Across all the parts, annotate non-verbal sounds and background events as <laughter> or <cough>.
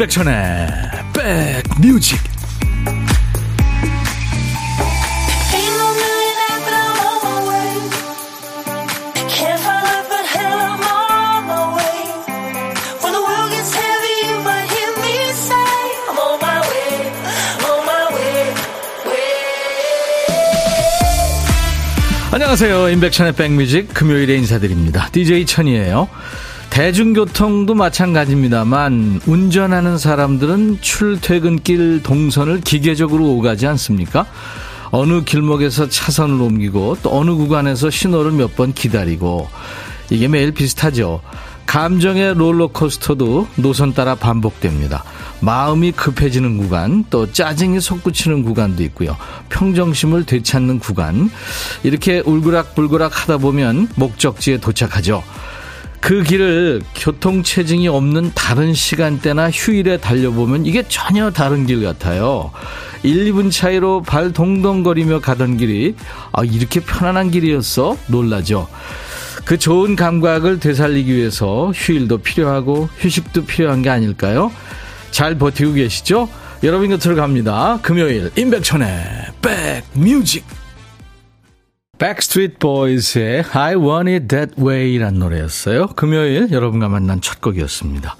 임백천의 백뮤직 안녕하세요. 임백천의 백뮤직 금요일에 인사드립니다. DJ 천이에요. 대중교통도 마찬가지입니다만 운전하는 사람들은 출퇴근길 동선을 기계적으로 오가지 않습니까? 어느 길목에서 차선을 옮기고 또 어느 구간에서 신호를 몇 번 기다리고 이게 매일 비슷하죠. 감정의 롤러코스터도 노선 따라 반복됩니다. 마음이 급해지는 구간, 또 짜증이 솟구치는 구간도 있고요. 평정심을 되찾는 구간. 이렇게 울그락불그락 하다 보면 목적지에 도착하죠. 그 길을 교통체증이 없는 다른 시간대나 휴일에 달려보면 이게 전혀 다른 길 같아요. 1, 2분 차이로 발 동동거리며 가던 길이 아, 이렇게 편안한 길이었어? 놀라죠. 그 좋은 감각을 되살리기 위해서 휴일도 필요하고 휴식도 필요한 게 아닐까요? 잘 버티고 계시죠? 여러분 곁으로 갑니다. 금요일 임백천의 백뮤직 Backstreet Boys의 I Want It That Way란 노래였어요. 금요일 여러분과 만난 첫 곡이었습니다.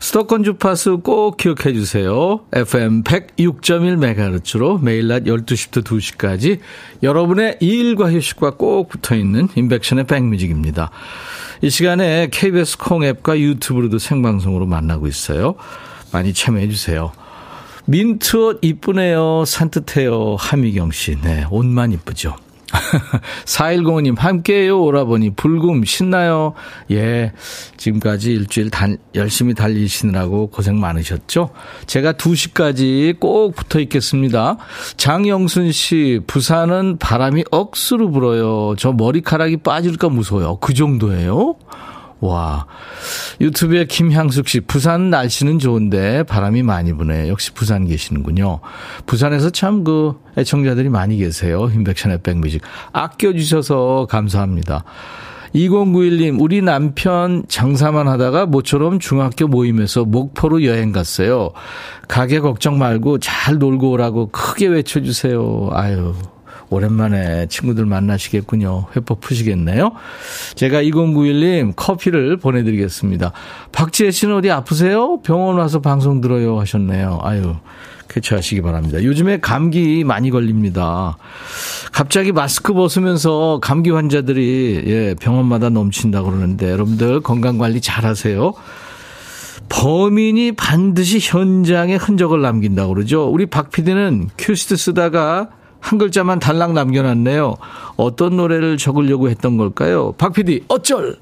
수도권 주파수 꼭 기억해 주세요. FM 106.1MHz로 매일 낮 12시부터 2시까지 여러분의 일과 휴식과 꼭 붙어 있는 임백천의 백뮤직입니다. 이 시간에 KBS 콩 앱과 유튜브로도 생방송으로 만나고 있어요. 많이 참여해 주세요. 민트옷 이쁘네요. 산뜻해요. 하미경 씨. 네, 옷만 이쁘죠. 4105님, 함께해요, 오라버니. 불금, 신나요? 예, 지금까지 일주일 단, 열심히 달리시느라고 고생 많으셨죠? 제가 2시까지 꼭 붙어 있겠습니다. 장영순 씨, 부산은 바람이 억수로 불어요. 저 머리카락이 빠질까 무서워요. 그 정도예요? 와. 유튜브에 김향숙 씨, 부산 날씨는 좋은데 바람이 많이 부네. 역시 부산 계시는군요. 부산에서 참 그 애청자들이 많이 계세요. 인백션의 백뮤직. 아껴주셔서 감사합니다. 2091님, 우리 남편 장사만 하다가 모처럼 중학교 모임에서 목포로 여행 갔어요. 가게 걱정 말고 잘 놀고 오라고 크게 외쳐주세요. 아유, 오랜만에 친구들 만나시겠군요. 회법 푸시겠네요. 제가 2091님 커피를 보내드리겠습니다. 박지혜 씨는 어디 아프세요? 병원 와서 방송 들어요 하셨네요. 아유. 쾌차하시기 바랍니다. 요즘에 감기 많이 걸립니다. 갑자기 마스크 벗으면서 감기 환자들이 예, 병원마다 넘친다 그러는데 여러분들 건강 관리 잘 하세요. 범인이 반드시 현장에 흔적을 남긴다고 그러죠. 우리 박 PD는 큐시트 쓰다가 한 글자만 달랑 남겨놨네요. 어떤 노래를 적으려고 했던 걸까요? 박 PD, 어쩔!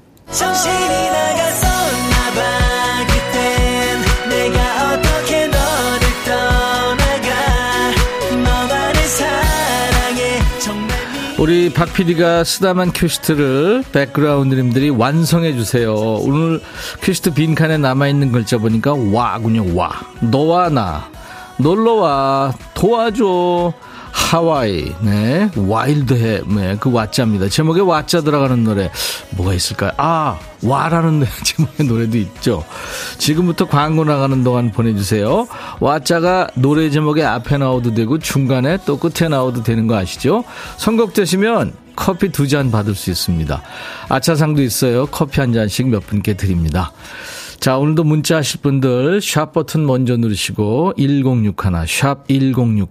우리 박 PD가 쓰다만 큐시트를 백그라운드님들이 완성해 주세요. 오늘 큐시트 빈칸에 남아있는 글자 보니까 와군요, 와. 너와 나. 놀러와. 도와줘. 하와이, 네, 와일드해, 네, 그 와짜입니다. 제목에 와짜 들어가는 노래 뭐가 있을까요? 아, 와라는 <laughs> 제목의 노래도 있죠. 지금부터 광고 나가는 동안 보내주세요. 와짜가 노래 제목에 앞에 나오도 되고 중간에 또 끝에 나오도 되는 거 아시죠? 선곡되시면 커피 두 잔 받을 수 있습니다. 아차상도 있어요. 커피 한 잔씩 몇 분께 드립니다. 자, 오늘도 문자 하실 분들 샵 버튼 먼저 누르시고 1061, 샵 1061.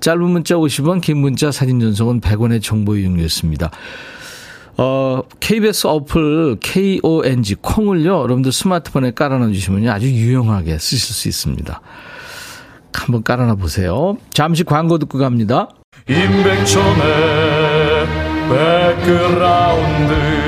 짧은 문자 50원, 긴 문자 사진 전송은 100원의 정보 이용료였습니다. 어, KBS 어플 KONG 콩을요. 여러분들 스마트폰에 깔아 놔 주시면 아주 유용하게 쓰실 수 있습니다. 한번 깔아 놔 보세요. 잠시 광고 듣고 갑니다. 임백천의 백그라운드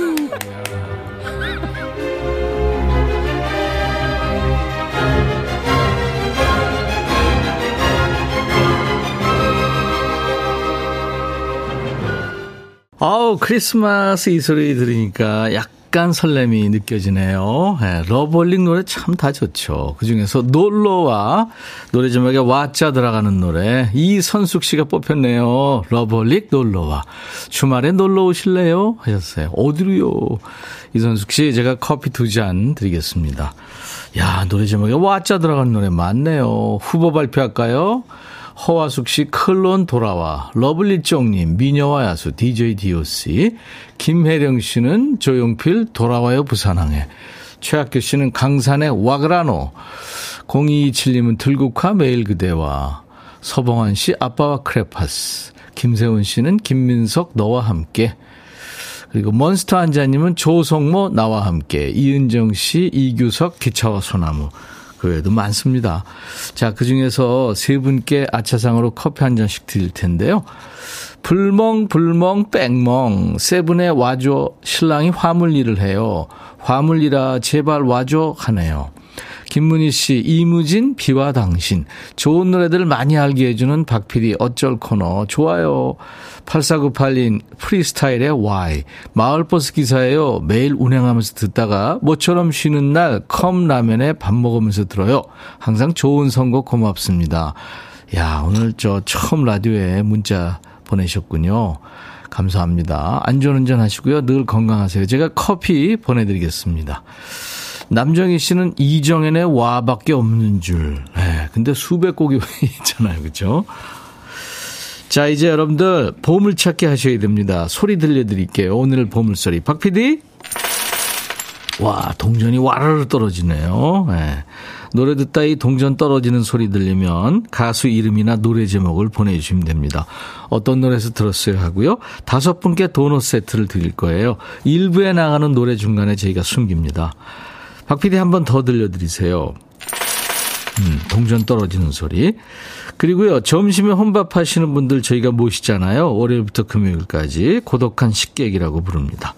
아우, 크리스마스 이 소리 들으니까 약간 설렘이 느껴지네요. 네, 러브홀릭 노래 참 다 좋죠. 그 중에서 놀러와 노래 제목에 와자 들어가는 노래. 이선숙 씨가 뽑혔네요. 러브홀릭 놀러와. 주말에 놀러 오실래요? 하셨어요. 어디로요? 이선숙 씨, 제가 커피 두 잔 드리겠습니다. 야, 노래 제목에 와자 들어가는 노래 많네요. 후보 발표할까요? 허화숙 씨, 클론 돌아와, 러블리 쫑님, 미녀와 야수, DJ DOC, 김혜령 씨는 조용필, 돌아와요 부산항에, 최학규 씨는 강산에 와그라노, 0227님은 들국화 매일 그대와, 서봉환 씨, 아빠와 크레파스, 김세훈 씨는 김민석, 너와 함께, 그리고 몬스터 한자님은 조성모, 나와 함께, 이은정 씨, 이규석, 기차와 소나무, 그 외에도 많습니다. 자, 그 중에서 세 분께 아차상으로 커피 한 잔씩 드릴 텐데요. 불멍, 불멍, 뺑멍. 세 분의 와줘. 신랑이 화물 일을 해요. 화물 일아, 제발 와줘. 하네요. 김문희 씨, 이무진, 비와 당신. 좋은 노래들 많이 알게 해주는 박PD 어쩔 코너. 좋아요. 8498인 프리스타일의 Y. 마을버스 기사예요. 매일 운행하면서 듣다가 모처럼 쉬는 날 컵라면에 밥 먹으면서 들어요. 항상 좋은 선곡 고맙습니다. 야, 오늘 저 처음 라디오에 문자 보내셨군요. 감사합니다. 안전운전 하시고요. 늘 건강하세요. 제가 커피 보내드리겠습니다. 남정희 씨는 이정현의 와밖에 없는 줄. 네, 근데 수백 곡이 <laughs> 있잖아요. 그죠? 자, 이제 여러분들 보물찾기 하셔야 됩니다. 소리 들려드릴게요. 오늘 보물소리. 박 PD? 와, 동전이 와르르 떨어지네요. 네. 노래 듣다 이 동전 떨어지는 소리 들리면 가수 이름이나 노래 제목을 보내주시면 됩니다. 어떤 노래에서 들었어요 하고요. 다섯 분께 도넛 세트를 드릴 거예요. 일부에 나가는 노래 중간에 저희가 숨깁니다. 박 PD 한 번 더 들려드리세요. 음, 동전 떨어지는 소리. 그리고요, 점심에 혼밥 하시는 분들 저희가 모시잖아요. 월요일부터 금요일까지 고독한 식객이라고 부릅니다.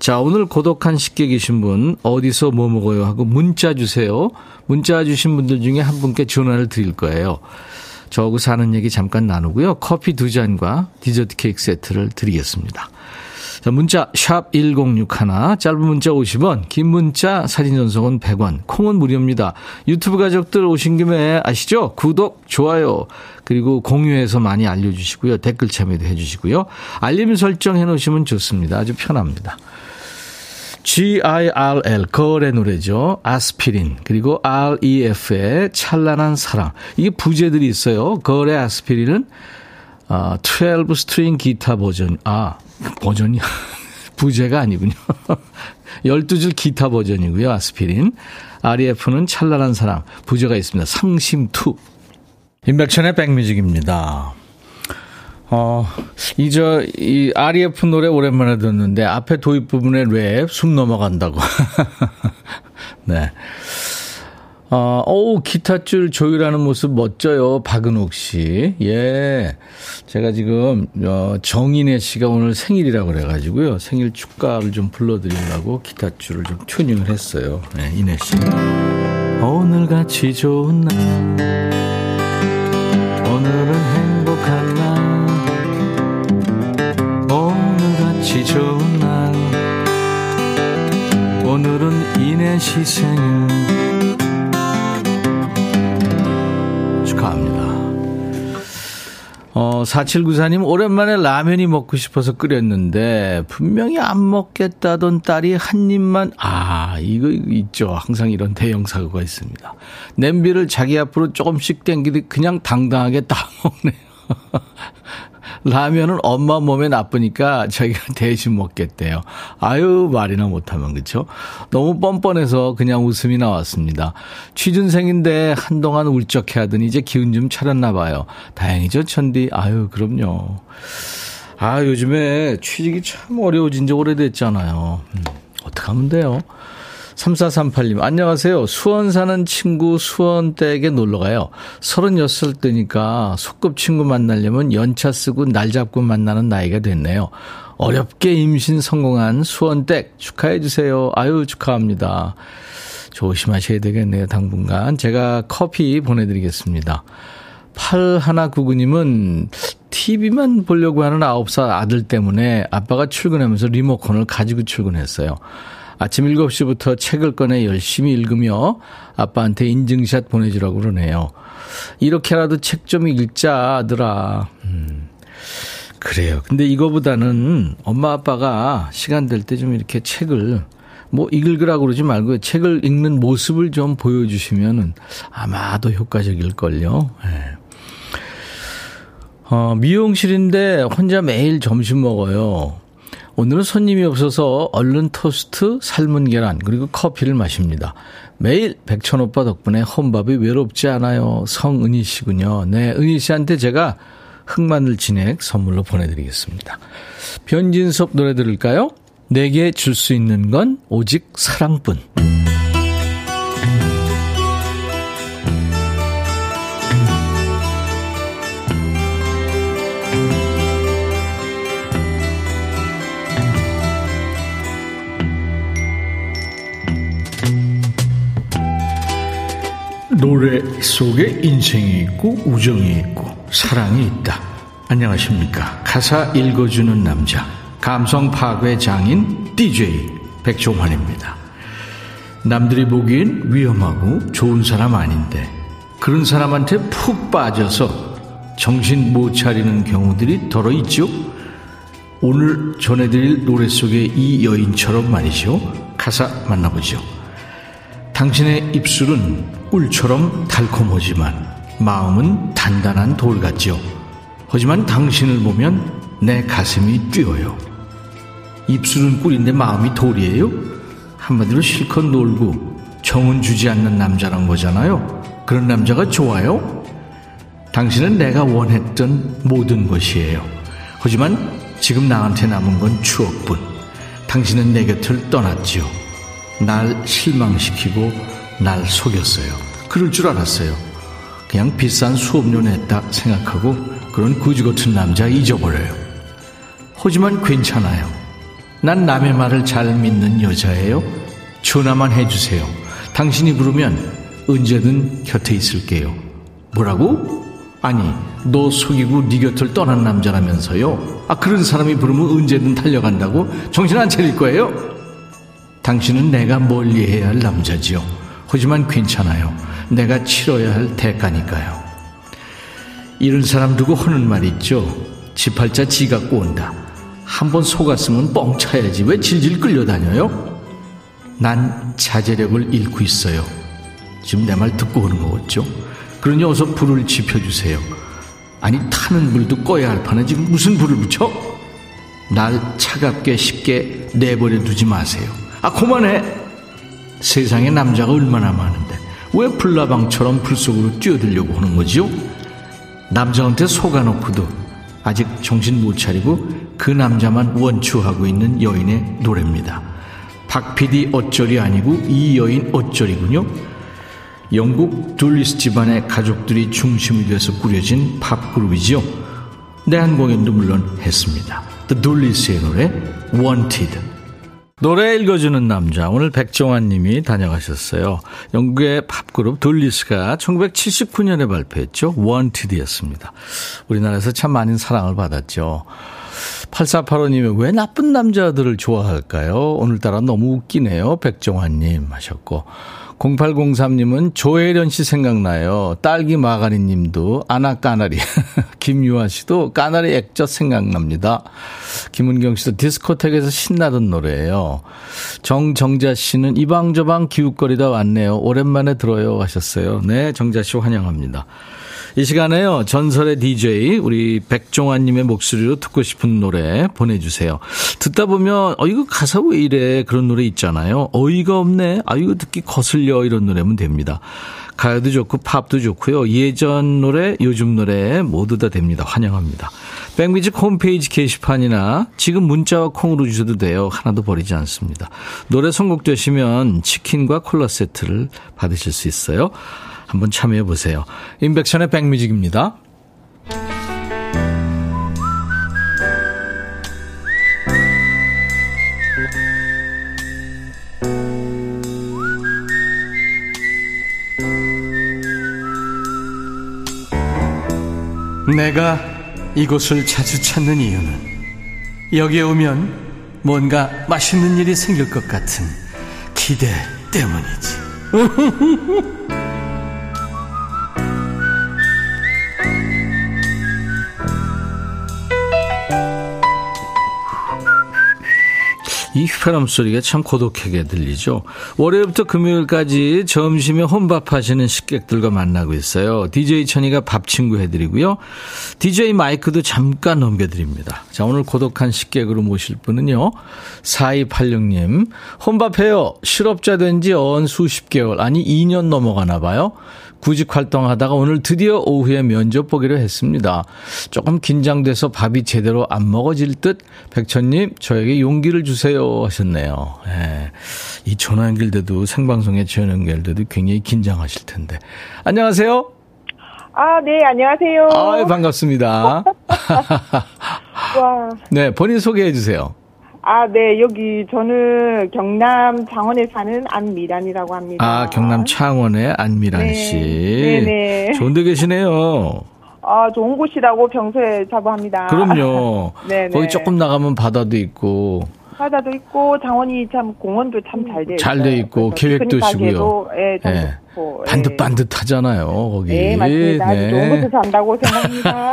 자, 오늘 고독한 식객이신 분, 어디서 뭐 먹어요? 하고 문자 주세요. 문자 주신 분들 중에 한 분께 전화를 드릴 거예요. 저하고 사는 얘기 잠깐 나누고요. 커피 두 잔과 디저트 케이크 세트를 드리겠습니다. 자, 문자 샵 1061, 짧은 문자 50원, 긴 문자 사진 전송은 100원, 콩은 무료입니다. 유튜브 가족들 오신 김에 아시죠? 구독, 좋아요, 그리고 공유해서 많이 알려주시고요. 댓글 참여도 해주시고요. 알림 설정 해놓으시면 좋습니다. 아주 편합니다. G-I-R-L, 걸의 노래죠. 아스피린. 그리고 R-E-F의 찬란한 사랑. 이게 부제들이 있어요. 걸의 아스피린은 아, 12 string 기타 버전. 아, 버전이 <laughs> 부제가 아니군요. <laughs> 12줄 기타 버전이고요. 아스피린. REF는 찬란한 사랑. 부제가 있습니다. 상심 two. 임백천의 백뮤직입니다. 어, 이, 저, 이, REF 노래 오랜만에 듣는데, 앞에 도입 부분에 랩, 숨 넘어간다고. <laughs> 네. 어, 오, 기타줄 조율하는 모습 멋져요. 박은옥 씨. 예. 제가 지금, 어, 정인혜 씨가 오늘 생일이라고 그래가지고요. 생일 축가를 좀 불러드리려고 기타줄을 좀 튜닝을 했어요. 네, 인혜 씨. 오늘 같이 좋은 날. 오늘은 행복한 날. 오늘 같이 좋은 날. 오늘은 인혜 씨 생일. 축하합니다. 어, 4794님, 오랜만에 라면이 먹고 싶어서 끓였는데, 분명히 안 먹겠다던 딸이 한 입만, 아, 이거 있죠. 항상 이런 대형사고가 있습니다. 냄비를 자기 앞으로 조금씩 땡기듯 그냥 당당하게 딱 먹네요. <laughs> 라면은 엄마 몸에 나쁘니까 자기가 <laughs> 대신 먹겠대요. 아유, 말이나 못하면, 그쵸? 너무 뻔뻔해서 그냥 웃음이 나왔습니다. 취준생인데 한동안 울적해 하더니 이제 기운 좀 차렸나 봐요. 다행이죠, 천디? 아유, 그럼요. 아, 요즘에 취직이 참 어려워진 지 오래됐잖아요. 음, 어떡하면 돼요? 3438님, 안녕하세요. 수원 사는 친구 수원댁에 놀러 가요. 36때니까 소꿉 친구 만나려면 연차 쓰고 날 잡고 만나는 나이가 됐네요. 어렵게 임신 성공한 수원댁 축하해주세요. 아유, 축하합니다. 조심하셔야 되겠네요, 당분간. 제가 커피 보내드리겠습니다. 8199님은 TV만 보려고 하는 9살 아들 때문에 아빠가 출근하면서 리모컨을 가지고 출근했어요. 아침 7시부터 책을 꺼내 열심히 읽으며 아빠한테 인증샷 보내주라고 그러네요. 이렇게라도 책 좀 읽자, 아들아. 음, 그래요. 근데 이거보다는 엄마 아빠가 시간 될 때 좀 이렇게 책을 뭐 읽으라고 그러지 말고 책을 읽는 모습을 좀 보여주시면은 아마도 효과적일걸요. 네. 어, 미용실인데 혼자 매일 점심 먹어요. 오늘은 손님이 없어서 얼른 토스트, 삶은 계란, 그리고 커피를 마십니다. 매일 백천 오빠 덕분에 혼밥이 외롭지 않아요. 성은희 씨군요. 네, 은희 씨한테 제가 흑마늘 진액 선물로 보내드리겠습니다. 변진섭 노래 들을까요? 내게 줄 수 있는 건 오직 사랑뿐. 노래 속에 인생이 있고 우정이 있고 사랑이 있다. 안녕하십니까. 가사 읽어주는 남자. 감성 파괴 장인 DJ 백종환입니다. 남들이 보기엔 위험하고 좋은 사람 아닌데 그런 사람한테 푹 빠져서 정신 못 차리는 경우들이 더러 있죠. 오늘 전해드릴 노래 속의 이 여인처럼 말이죠. 가사 만나보죠. 당신의 입술은 꿀처럼 달콤하지만 마음은 단단한 돌 같죠. 하지만 당신을 보면 내 가슴이 뛰어요. 입술은 꿀인데 마음이 돌이에요? 한마디로 실컷 놀고 정은 주지 않는 남자란 거잖아요. 그런 남자가 좋아요? 당신은 내가 원했던 모든 것이에요. 하지만 지금 나한테 남은 건 추억뿐. 당신은 내 곁을 떠났지요. 날 실망시키고 날 속였어요. 그럴 줄 알았어요. 그냥 비싼 수업료 냈다 생각하고 그런 구지 같은 남자 잊어버려요. 하지만 괜찮아요. 난 남의 말을 잘 믿는 여자예요. 전화만 해주세요. 당신이 부르면 언제든 곁에 있을게요. 뭐라고? 아니, 너 속이고 네 곁을 떠난 남자라면서요? 아, 그런 사람이 부르면 언제든 달려간다고? 정신 안 차릴 거예요? 당신은 내가 멀리해야 할 남자지요. 하지만 괜찮아요. 내가 치러야 할 대가니까요. 이런 사람 두고 하는 말 있죠. 지팔자 지가 꼬온다. 한번 속았으면 뻥 차야지 왜 질질 끌려다녀요? 난 자제력을 잃고 있어요. 지금 내 말 듣고 오는 거겠죠? 그러니 어서 불을 지펴주세요. 아니 타는 불도 꺼야 할 판에 지금 무슨 불을 붙여? 날 차갑게 쉽게 내버려 두지 마세요. 아 그만해. 세상에 남자가 얼마나 많은데 왜 불나방처럼 불 속으로 뛰어들려고 하는 거지요? 남자한테 속아놓고도 아직 정신 못 차리고 그 남자만 원추하고 있는 여인의 노래입니다. 박PD 어쩔이 아니고 이 여인 어쩔이군요. 영국 둘리스 집안의 가족들이 중심이 돼서 꾸려진 팝그룹이죠. 내한 공연도 물론 했습니다. The Dullis의 노래 Wanted. 노래 읽어주는 남자. 오늘 백종환 님이 다녀가셨어요. 영국의 팝그룹 돌리스가 1979년에 발표했죠. Wanted였습니다. 우리나라에서 참 많은 사랑을 받았죠. 8485님이 왜 나쁜 남자들을 좋아할까요? 오늘따라 너무 웃기네요. 백종환 님 하셨고. 0803님은 조혜련 씨 생각나요. 딸기 마가리 님도 아나 까나리. <laughs> 김유아 씨도 까나리 액젓 생각납니다. 김은경 씨도 디스코텍에서 신나던 노래예요. 정정자 씨는 이방저방 기웃거리다 왔네요. 오랜만에 들어요 하셨어요. 네, 정자 씨 환영합니다. 이 시간에요. 전설의 DJ 우리 백종환님의 목소리로 듣고 싶은 노래 보내주세요. 듣다 보면 어 이거 가사 왜 이래 그런 노래 있잖아요. 어이가 없네. 아 이거 듣기 거슬려 이런 노래면 됩니다. 가요도 좋고 팝도 좋고요. 예전 노래, 요즘 노래 모두 다 됩니다. 환영합니다. 백미직 홈페이지 게시판이나 지금 문자와 콩으로 주셔도 돼요. 하나도 버리지 않습니다. 노래 선곡되시면 치킨과 콜라 세트를 받으실 수 있어요. 한번 참여해 보세요. 인백션의 백뮤직입니다. 내가 이곳을 자주 찾는 이유는 여기에 오면 뭔가 맛있는 일이 생길 것 같은 기대 때문이지. <laughs> 이 휘파람 소리가 참 고독하게 들리죠. 월요일부터 금요일까지 점심에 혼밥하시는 식객들과 만나고 있어요. DJ 천이가 밥 친구 해드리고요. DJ 마이크도 잠깐 넘겨드립니다. 자, 오늘 고독한 식객으로 모실 분은요. 4286님. 혼밥해요. 실업자 된 지 언 수십 개월, 아니 2년 넘어가나 봐요. 구직 활동하다가 오늘 드디어 오후에 면접 보기로 했습니다. 조금 긴장돼서 밥이 제대로 안 먹어질 듯 백천님 저에게 용기를 주세요 하셨네요. 예. 이 전화 연결돼도 생방송에 전화 연결돼도 굉장히 긴장하실 텐데. 안녕하세요. 아, 네, 안녕하세요. 아, 반갑습니다. <laughs> 와. <laughs> 네, 본인 소개해 주세요. 아, 네, 여기 저는 경남 창원에 사는 안미란이라고 합니다. 아, 경남 창원의 안미란 네. 씨. 네네. 좋은 데 계시네요. 아, 좋은 곳이라고 평소에 자부합니다. 그럼요. <laughs> 네네. 거기 조금 나가면 바다도 있고 바다도 있고 창원이 참 공원도 참 잘 돼 있고 잘 돼 있고 계획도 시고요. 예, 참 예. 좋고. 예. 반듯 반듯하잖아요, 거기. 네, 맞습니다. 아주 좋은 곳에서 산다고 생각합니다.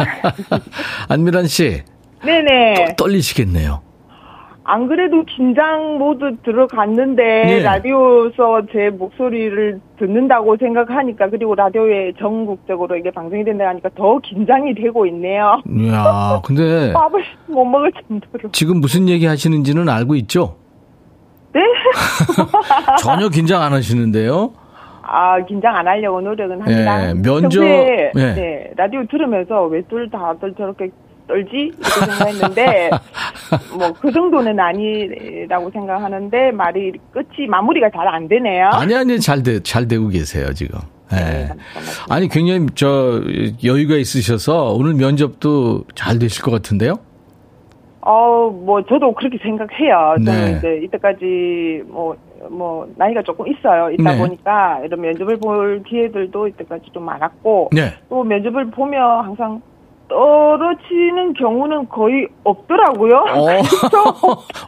<laughs> 안미란 씨, <laughs> 네네. 떨리시겠네요. 안 그래도 긴장 모드 들어갔는데 네. 라디오에서 제 목소리를 듣는다고 생각하니까 그리고 라디오에 전국적으로 이게 방송이 된다 하니까 더 긴장이 되고 있네요. 이야, 근데 <laughs> 밥을 못 먹을 정도로. 지금 무슨 얘기 하시는지는 알고 있죠? 네? <laughs> 전혀 긴장 안 하시는데요? 아 긴장 안 하려고 노력은 합니다. 네, 면접- 네. 네, 라디오 들으면서 왜 둘 다들 저렇게 떨지 이렇게 생각했는데 <laughs> 뭐 그 정도는 아니라고 생각하는데 말이 끝이 마무리가 잘 안 되네요. 아니, 아니, 잘, 되, 잘 되고 계세요, 지금. 예. 네. 아니, 굉장히 저, 여유가 있으셔서 오늘 면접도 잘 되실 것 같은데요? 어, 뭐, 저도 그렇게 생각해요. 저는 네. 이제 이때까지 뭐, 뭐, 나이가 조금 있어요. 있다 네. 보니까 이런 면접을 볼 기회들도 이때까지 좀 많았고, 네. 또 면접을 보면 항상 떨어지는 경우는 거의 없더라고요. 어,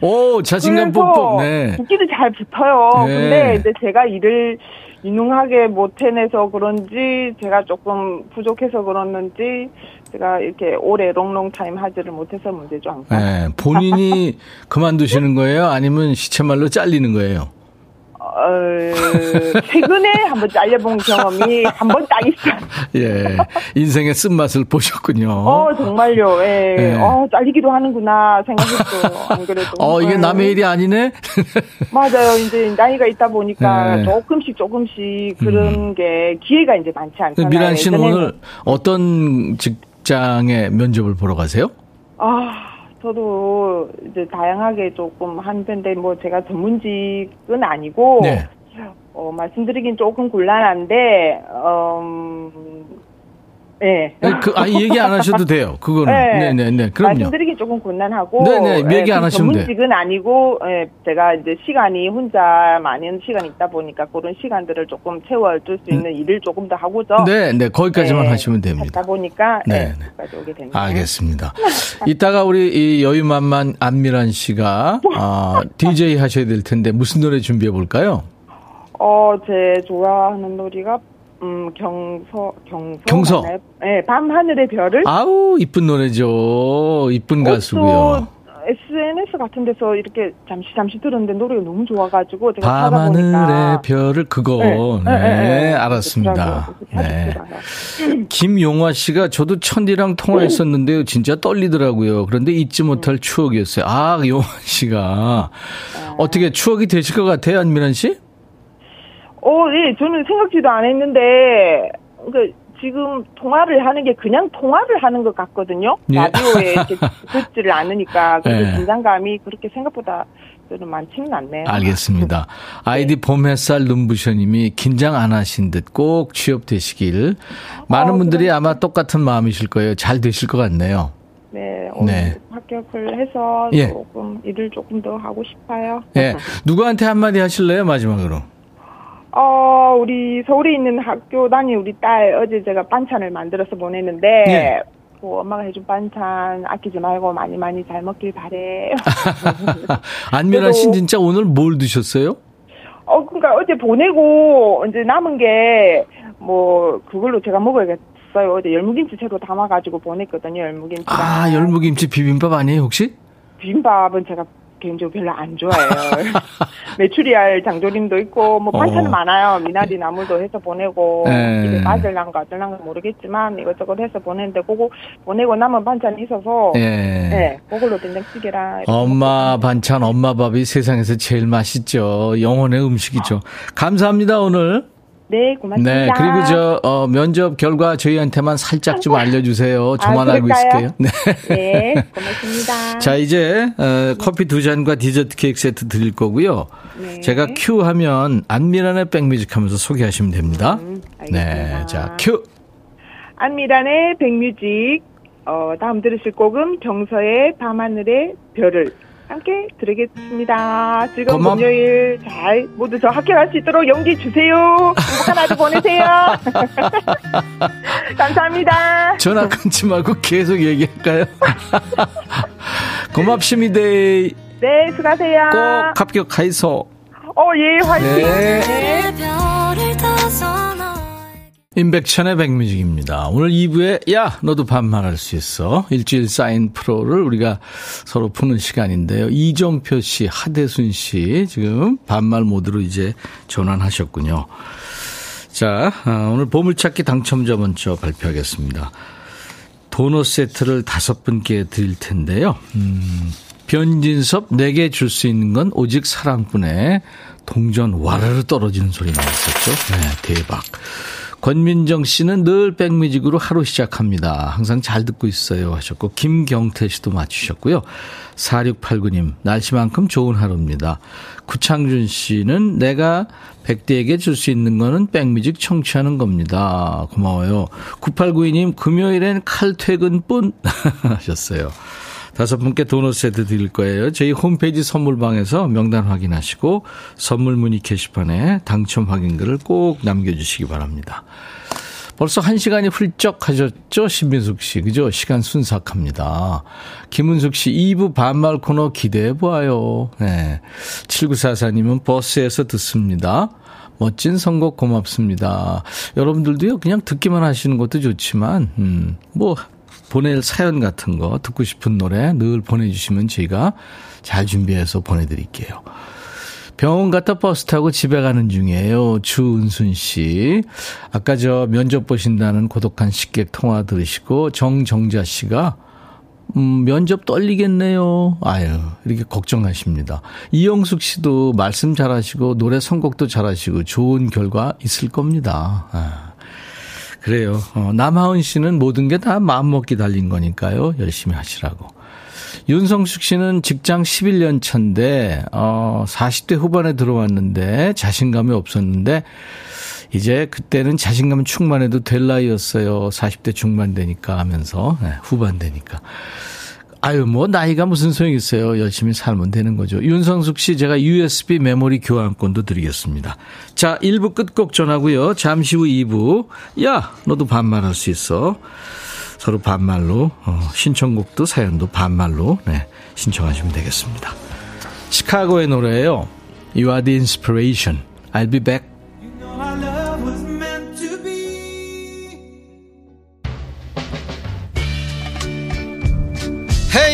<laughs> 오, 자신감 뿜뿜, 네. 붙기도 잘 붙어요. 네. 근데 이제 제가 일을 유능하게 못 해내서 그런지 제가 조금 부족해서 그렇는지 제가 이렇게 오래 롱롱 타임 하지를 못해서 문제죠 항상. 네, 본인이 <laughs> 그만두시는 거예요? 아니면 시체말로 잘리는 거예요? 어, 최근에 한번 잘려본 경험이 한 번 딱 있어요. <laughs> 예. 인생의 쓴맛을 보셨군요. 어, 정말요. 예. 네. 어, 잘리기도 하는구나 생각했죠. 안 그래도. 어, 이게 네. 남의 일이 아니네? 맞아요. 이제 나이가 있다 보니까 네. 조금씩 조금씩 그런 게 기회가 이제 많지 않잖아요. 미란 씨는 오늘 어떤 직장에 면접을 보러 가세요? 아, 저도 이제 다양하게 조금 한 편인데 뭐 제가 전문직은 아니고 네. 어, 말씀드리긴 조금 곤란한데 음, 네. 네, 그, 아, 얘기 안 하셔도 돼요. 그거는. <laughs> 네. 네네네. 그럼요. 말씀드리긴 조금 곤란하고 네네, 얘기 안그 하시면 돼요. 전문직은 아니고 예, 제가 이제 시간이 혼자 많은 시간이 있다 보니까 그런 시간들을 조금 채워줄 수 있는 일을 조금 더 하고죠. 음. 네, 네. 거기까지만 네, 하시면 됩니다. 하다 보니까 네, 네, 네. 오게 됐네요. 알겠습니다. <laughs> 이따가 우리 이 여유만만 안미란 씨가 아, <laughs> DJ 하셔야 될 텐데 무슨 노래 준비해 볼까요? 어, 제 좋아하는 노래가 음 경서 경서 경서. 네, 밤하늘의 별을 아우 이쁜 노래죠. 이쁜 가수고요. 또 SNS 같은 데서 이렇게 잠시 잠시 들었는데 노래가 너무 좋아가지고 제가 밤하늘의 별을 그거 네, 네, 네, 네. 알았습니다. 그렇더라고요. 네. 김용화 씨가 저도 천디랑 통화했었는데요. 진짜 떨리더라고요. 그런데 잊지 못할 추억이었어요. 아, 용화 씨가 어떻게 추억이 되실 것 같아요, 안미란 씨? 어, 예, 저는 생각지도 안 했는데, 그, 지금 통화를 하는 게 그냥 통화를 하는 것 같거든요. 예. 라디오에 이렇게 <laughs> 듣지를 않으니까. 그래서 예. 긴장감이 그렇게 생각보다 저는 많지는 않네요. 알겠습니다. <laughs> 아이디 봄 햇살 눈부셔님이 긴장 안 하신 듯 꼭 취업되시길. 많은 어, 분들이 그럼- 아마 똑같은 마음이실 거예요. 잘 되실 것 같네요. 네, 오늘 네. 합격을 해서 예. 조금 일을 조금 더 하고 싶어요. 예. 누구한테 한마디 하실래요, 마지막으로? 어, 우리 서울에 있는 학교 다니 우리 딸 어제 제가 반찬을 만들어서 보냈는데, 예. 뭐 엄마가 해준 반찬 아끼지 말고 많이 많이 잘 먹길 바래. 안미라 그래도- 씨 진짜 오늘 뭘 드셨어요? 어, 그러니까 어제 보내고 이제 남은 게 뭐 그걸로 제가 먹어야겠어요. 어제 열무김치 새로 담아가지고 보냈거든요. 열무김치. 아, 열무김치 비빔밥 아니에요, 혹시? 비빔밥은 제가 개인적으로 별로 안 좋아해요. <laughs> 메추리알 장조림도 있고 뭐 반찬은 어. 많아요. 미나리 나물도 해서 보내고 네. 집에 맞을란가 어떨란가 모르겠지만 이것저것 해서 보냈는데 그거 보내고 남은 반찬이 있어서 예. 네, 그걸로 된장찌개랑 엄마 반찬, 엄마 밥이 세상에서 제일 맛있죠. 영혼의 음식이죠. 감사합니다, 오늘. 네, 고맙습니다. 네, 그리고 저, 어, 면접 결과 저희한테만 살짝 좀 알려주세요. 저만 아, 알고? 있을게요. 네. 네, <laughs> 고맙습니다. 자, 이제, 어, 커피 두 잔과 디저트 케이크 세트 드릴 거고요. 네. 제가 큐 하면 안미란의 백뮤직 하면서 소개하시면 됩니다. 음. 네, 자, 큐. 안미란의 백뮤직 어, 다음 들으실 곡은 병서의 밤하늘의 별을 함께 들으겠습니다. 즐거운 고맙- 금요일 잘 모두 저 합격할 수 있도록 용기 주세요. 행복한 하루 보내세요. <laughs> 감사합니다. 전화 끊지 말고 계속 얘기할까요? <laughs> 고맙습니다. 네, 수고하세요. 꼭 합격하이소. 어, 예, 화이팅. 네. 네. 임백천의 백뮤직입니다. 오늘 2부에 야 너도 반말할 수 있어. 일주일 쌓인 프로를 우리가 서로 푸는 시간인데요. 이종표 씨, 하대순 씨 지금 반말 모드로 이제 전환하셨군요. 자 아, 오늘 보물찾기 당첨자 먼저 발표하겠습니다. 도넛 세트를 다섯 분께 드릴 텐데요. 음, 변진섭 내게 줄 수 있는 건 오직 사랑뿐에 동전 와르르 떨어지는 소리 나왔었죠. 네, 대박. 권민정 씨는 늘 백뮤직으로 하루 시작합니다. 항상 잘 듣고 있어요 하셨고 김경태 씨도 맞추셨고요. 4689님 날씨만큼 좋은 하루입니다. 구창준 씨는 내가 백대에게 줄 수 있는 거는 백뮤직 청취하는 겁니다. 고마워요. 9892님 금요일엔 칼퇴근뿐 <laughs> 하셨어요. 다섯 분께 도넛 세트 드릴 거예요. 저희 홈페이지 선물방에서 명단 확인하시고 선물 문의 게시판에 당첨 확인글을 꼭 남겨주시기 바랍니다. 벌써 한 시간이 훌쩍 하셨죠? 신민숙 씨. 그죠? 시간 순삭합니다. 김은숙 씨, 2부 반말 코너 기대해 보아요. 네. 7944님은 버스에서 듣습니다. 멋진 선곡 고맙습니다. 여러분들도요, 그냥 듣기만 하시는 것도 좋지만, 음, 뭐, 보낼 사연 같은 거, 듣고 싶은 노래 늘 보내주시면 저희가 잘 준비해서 보내드릴게요. 병원 갔다 버스 타고 집에 가는 중이에요. 주은순 씨. 아까 저 면접 보신다는 고독한 식객 통화 들으시고 정정자 씨가 음, 면접 떨리겠네요. 아유, 이렇게 걱정하십니다. 이영숙 씨도 말씀 잘하시고 노래 선곡도 잘하시고 좋은 결과 있을 겁니다. 아, 그래요. 어, 남하은 씨는 모든 게 다 마음먹기 달린 거니까요. 열심히 하시라고. 윤성숙 씨는 직장 11년 차인데, 어, 40대 후반에 들어왔는데, 자신감이 없었는데, 이제 그때는 자신감 충만해도 될 나이였어요. 40대 중반 되니까 하면서, 네, 후반 되니까. 아유, 뭐, 나이가 무슨 소용이 있어요. 열심히 살면 되는 거죠. 윤성숙 씨, 제가 USB 메모리 교환권도 드리겠습니다. 자, 1부 끝곡 전하고요. 잠시 후 2부. 야, 너도 반말할 수 있어. 서로 반말로, 어, 신청곡도 사연도 반말로, 네, 신청하시면 되겠습니다. 시카고의 노래예요 You are the inspiration. I'll be back.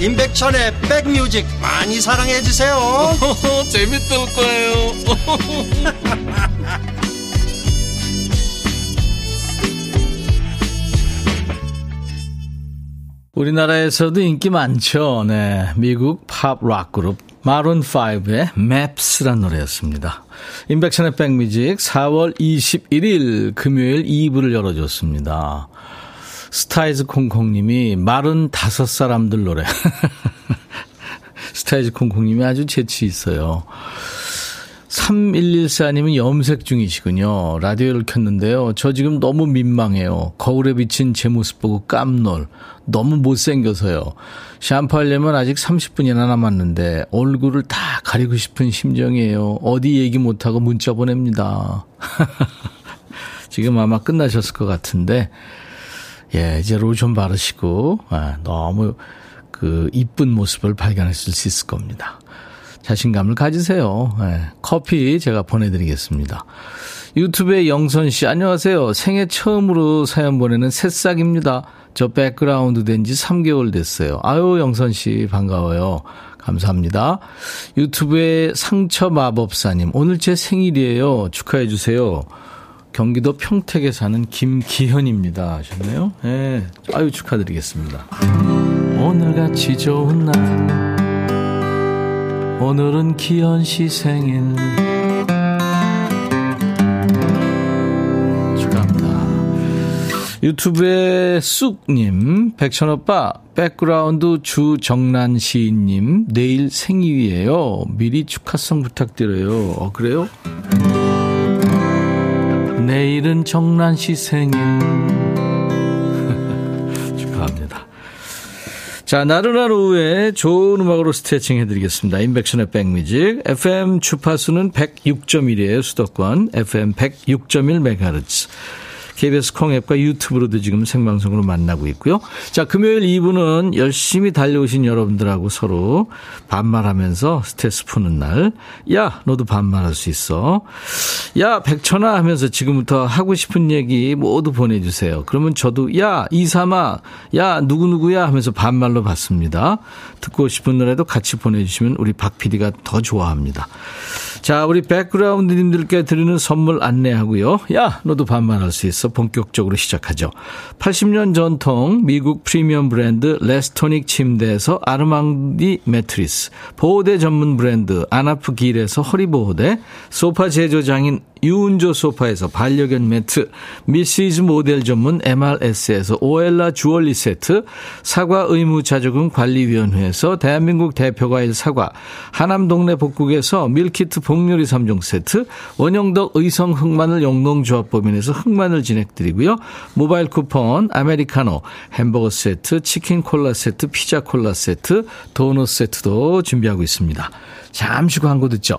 임백천의 백뮤직 많이 사랑해 주세요 <laughs> 재밌을 거예요 <laughs> 우리나라에서도 인기 많죠. 네. 미국 팝 락 그룹 마룬5의 Maps란 노래였습니다. 임백천의 백뮤직 4월 21일 금요일 2부를 열어줬습니다. 스타이즈 콩콩님이 마른 다섯 사람들 노래. <laughs> 스타이즈 콩콩님이 아주 재치 있어요. 3114님은 염색 중이시군요. 라디오를 켰는데요. 저 지금 너무 민망해요. 거울에 비친 제 모습 보고 깜놀. 너무 못생겨서요. 샴푸하려면 아직 30분이나 남았는데 얼굴을 다 가리고 싶은 심정이에요. 어디 얘기 못하고 문자 보냅니다. <laughs> 지금 아마 끝나셨을 것 같은데, 예, 이제 로션 바르시고, 아, 너무 그 이쁜 모습을 발견하실 수 있을 겁니다. 자신감을 가지세요. 네, 커피 제가 보내드리겠습니다. 유튜브에 영선 씨, 안녕하세요. 생애 처음으로 사연 보내는 새싹입니다. 저 백그라운드 된 지 3개월 됐어요. 아유, 영선 씨, 반가워요. 감사합니다. 유튜브에 상처 마법사님, 오늘 제 생일이에요. 축하해주세요. 경기도 평택에 사는 김기현입니다. 하셨네요. 예. 네, 아유, 축하드리겠습니다. 오늘같이 좋은 날. 오늘은 기현 씨 생일 축하합니다. 유튜브에 쑥님, 백천오빠, 백그라운드 주정란 시인님, 내일 생일이에요. 미리 축하송 부탁드려요. 어, 그래요? 내일은 정란 씨 생일. <laughs> 자, 나른한 오후에 좋은 음악으로 스트레칭 해드리겠습니다. 인백션의 백뮤직. FM 주파수는 106.1이에요, 수도권. FM 106.1MHz. KBS 콩앱과 유튜브로도 지금 생방송으로 만나고 있고요. 자, 금요일 2부는 열심히 달려오신 여러분들하고 서로 반말하면서 스트레스 푸는 날. 야, 너도 반말할 수 있어. 야, 백천아 하면서 지금부터 하고 싶은 얘기 모두 보내주세요. 그러면 저도 야, 이삼아, 야, 누구누구야 하면서 반말로 받습니다. 듣고 싶은 노래도 같이 보내주시면 우리 박 PD가 더 좋아합니다. 자, 우리 백그라운드님들께 드리는 선물 안내하고요. 야, 너도 반말할 수 있어. 본격적으로 시작하죠. 80년 전통 미국 프리미엄 브랜드 레스토닉 침대에서 아르망디 매트리스, 보호대 전문 브랜드 아나프 길에서 허리보호대, 소파 제조장인 유운조 소파에서 반려견 매트, 미시즈 모델 전문 MRS에서 오엘라 주얼리 세트, 사과 의무 자조금 관리위원회에서 대한민국 대표과일 사과, 하남 동네 복국에서 밀키트 복요리 3종 세트, 원형덕 의성 흑마늘 영농조합법인에서 흑마늘 진행드리고요. 모바일 쿠폰, 아메리카노, 햄버거 세트, 치킨 콜라 세트, 피자 콜라 세트, 도넛 세트도 준비하고 있습니다. 잠시 광고 듣죠.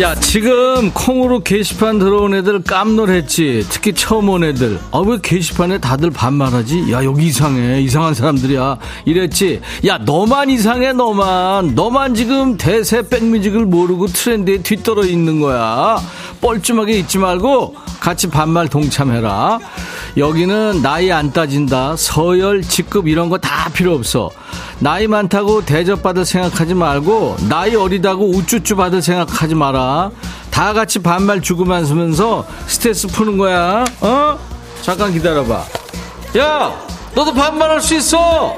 야, 지금 콩으로 게시판 들어온 애들 깜놀했지. 특히 처음 온 애들. 아, 왜 게시판에 다들 반말하지? 야, 여기 이상해. 이상한 사람들이야. 이랬지. 야, 너만 이상해, 너만. 너만 지금 대세 백뮤직을 모르고 트렌드에 뒤떨어 있는 거야. 뻘쭘하게 있지 말고 같이 반말 동참해라. 여기는 나이 안 따진다. 서열, 직급 이런 거 다 필요 없어. 나이 많다고 대접받을 생각하지 말고 나이 어리다고 우쭈쭈 받을 생각하지 마라. 다 같이 반말 주고만 쓰면서 스트레스 푸는 거야. 어? 잠깐 기다려봐. 야, 너도 반말할 수 있어.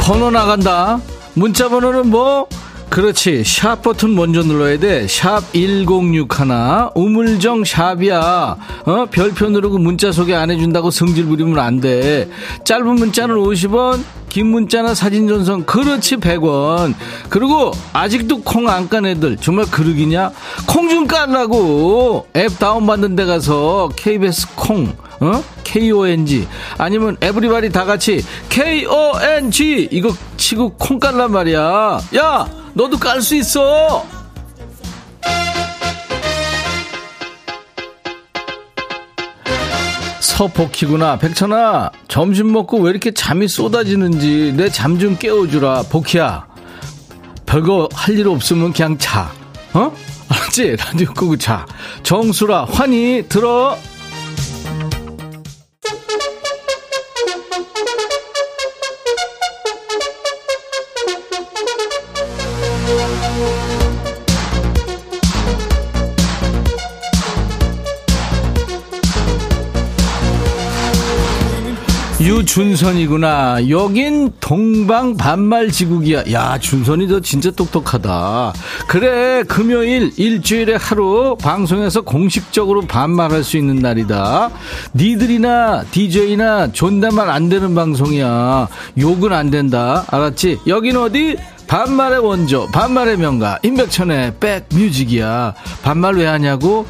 번호 나간다. 문자 번호는 뭐? 그렇지. 샵 버튼 먼저 눌러야 돼. 샵 1061. 우물정 샵이야. 어? 별표 누르고 문자 소개 안 해준다고 성질 부리면 안 돼. 짧은 문자는 50원, 긴 문자나 사진 전송 그렇지 100원. 그리고 아직도 콩 안 깐 애들 정말 그러기냐? 콩좀 깔라고. 앱 다운받는 데 가서 KBS 콩 어? KONG 아니면 에브리바디 다 같이 KONG 이거 치고 콩 깔란 말이야. 야, 너도 깔 수 있어. 서복희구나. 백천아, 점심 먹고 왜 이렇게 잠이 쏟아지는지 내 잠 좀 깨워주라. 복희야, 별거 할 일 없으면 그냥 자. 어? 알았지? 라디오 끄고 자. 정수라, 환희, 들어. 유준선이구나. 여긴 동방 반말 지국이야. 야, 준선이 너 진짜 똑똑하다. 그래, 금요일 일주일에 하루 방송에서 공식적으로 반말할 수 있는 날이다. 니들이나 DJ나 존댓말 안 되는 방송이야. 욕은 안 된다. 알았지? 여긴 어디? 반말의 원조, 반말의 명가, 임백천의 백뮤직이야. 반말 왜 하냐고?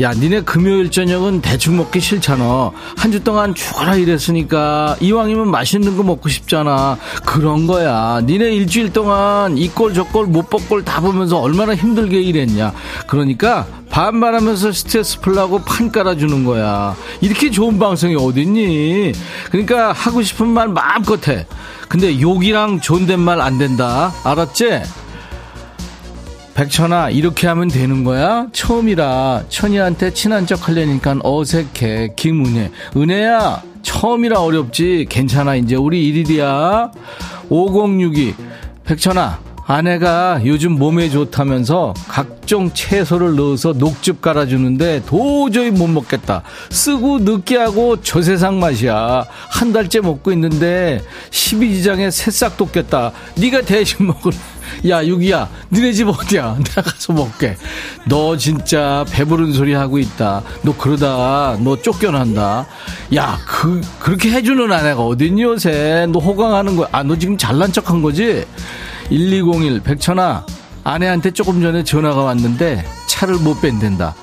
야, 니네 금요일 저녁은 대충 먹기 싫잖아. 한 주 동안 죽어라 일했으니까 이왕이면 맛있는 거 먹고 싶잖아. 그런 거야. 니네 일주일 동안 이꼴 저꼴 못 벗골 다 보면서 얼마나 힘들게 일했냐. 그러니까 반말하면서 스트레스 풀라고 판 깔아주는 거야. 이렇게 좋은 방송이 어딨니? 그러니까 하고 싶은 말 마음껏 해. 근데 욕이랑 존댓말 안 된다. 알았지? 백천아 이렇게 하면 되는 거야? 처음이라 천이한테 친한 척 하려니까 어색해 김은혜 은혜야 처음이라 어렵지 괜찮아 이제 우리 일일이야 5062 백천아 아내가 요즘 몸에 좋다면서 각종 채소를 넣어서 녹즙 깔아주는데 도저히 못 먹겠다. 쓰고 느끼하고 저 세상 맛이야. 한 달째 먹고 있는데 12지장에 새싹 돋겠다. 네가 대신 먹을 야, 유기야, 니네 집 어디야? <laughs> 내가 가서 먹게. 너 진짜 배부른 소리 하고 있다. 너 그러다 너 쫓겨난다. 야, 그, 그렇게 해주는 아내가 어딨니 요새? 너 호강하는 거야. 아, 너 지금 잘난 척 한 거지? 1201, 백천아, 아내한테 조금 전에 전화가 왔는데 차를 못 뺀댄다.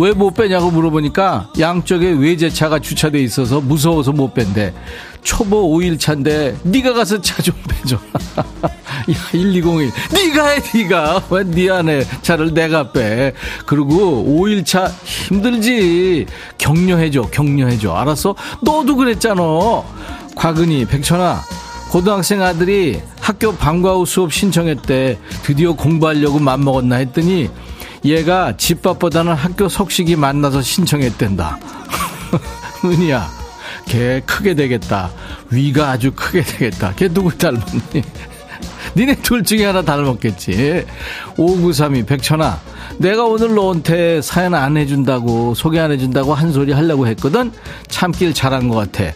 왜 못 빼냐고 물어보니까 양쪽에 외제차가 주차돼 있어서 무서워서 못 뺀대. 초보 5일차인데 네가 가서 차 좀 빼줘. <laughs> 야 1201. 네가 해 네가. 왜네 아내 차를 내가 빼. 그리고 5일차 힘들지. 격려해줘 격려해줘. 알았어? 너도 그랬잖아. 곽은희 백천아 고등학생 아들이 학교 방과 후 수업 신청했대. 드디어 공부하려고 맘먹었나 했더니 얘가 집밥보다는 학교 속식이 만나서 신청했댄다. <laughs> 은희야, 걔 크게 되겠다. 위가 아주 크게 되겠다. 걔 누구 닮았니? <laughs> 니네 둘 중에 하나 닮았겠지. 5932 백천아, 내가 오늘 너한테 사연 안 해준다고 소개 안 해준다고 한 소리 하려고 했거든. 참길 잘한 것 같아.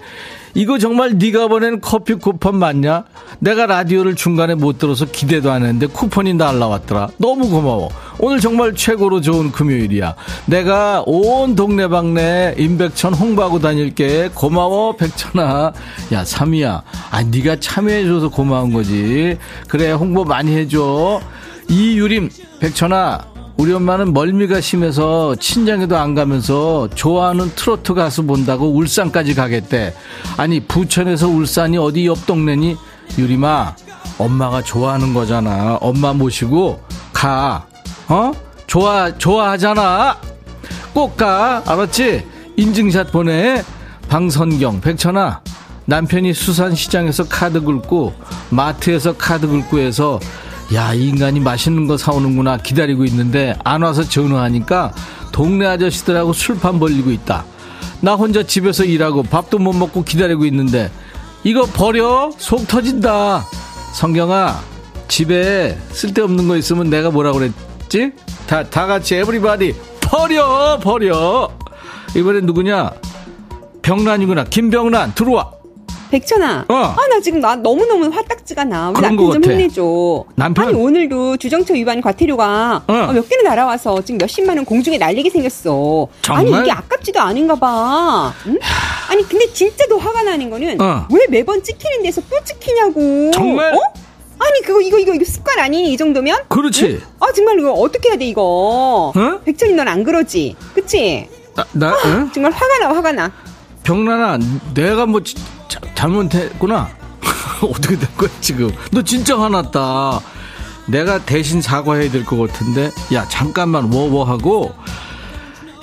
이거 정말 네가 보낸 커피 쿠폰 맞냐? 내가 라디오를 중간에 못 들어서 기대도 안 했는데 쿠폰이 날라왔더라. 너무 고마워. 오늘 정말 최고로 좋은 금요일이야. 내가 온 동네방네 임백천 홍보하고 다닐게. 고마워 백천아. 야 삼이야. 아 네가 참여해줘서 고마운 거지. 그래 홍보 많이 해줘. 이유림 백천아. 우리 엄마는 멀미가 심해서 친정에도 안 가면서 좋아하는 트로트 가수 본다고 울산까지 가겠대. 아니 부천에서 울산이 어디 옆 동네니? 유림아 엄마가 좋아하는 거잖아. 엄마 모시고 가. 어? 좋아 좋아하잖아. 꼭 가. 알았지? 인증샷 보내. 방선경 백천아 남편이 수산시장에서 카드 긁고 마트에서 카드 긁고 해서 야, 이 인간이 맛있는 거 사오는구나 기다리고 있는데 안 와서 전화하니까 동네 아저씨들하고 술판 벌리고 있다. 나 혼자 집에서 일하고 밥도 못 먹고 기다리고 있는데 이거 버려? 속 터진다. 성경아, 집에 쓸데없는 거 있으면 내가 뭐라 그랬지? 다, 다 같이 에브리바디 버려! 버려! 이번엔 누구냐? 병란이구나. 김병란, 들어와. 백천아. 어. 아, 나 지금 나 너무너무 화딱지가 나. 우리 남편 것좀 같아. 혼내줘. 남편? 아니, 오늘도 주정차 위반 과태료가 어. 어, 몇 개나 날아와서 지금 몇십만 원 공중에 날리게 생겼어. 정말? 아니, 이게 아깝지도 않은가 봐. 응? 아니, 근데 진짜 더 화가 나는 거는 어. 왜 매번 찍히는 데서 또 찍히냐고. 정말? 어? 아니, 그거, 이거, 이거, 이거 습관 아니니? 이 정도면? 그렇지. 아, 정말 이거 어떻게 해야 돼, 이거. 어? 백천이 넌 안 그러지? 그치? 나, 나 응? 정말 화가 나, 화가 나. 병란아, 내가 뭐 지- 자- 잘못했구나. <laughs> 어떻게 된 거야 지금? 너 진짜 화났다. 내가 대신 사과해야 될 것 같은데, 야 잠깐만 워워 하고,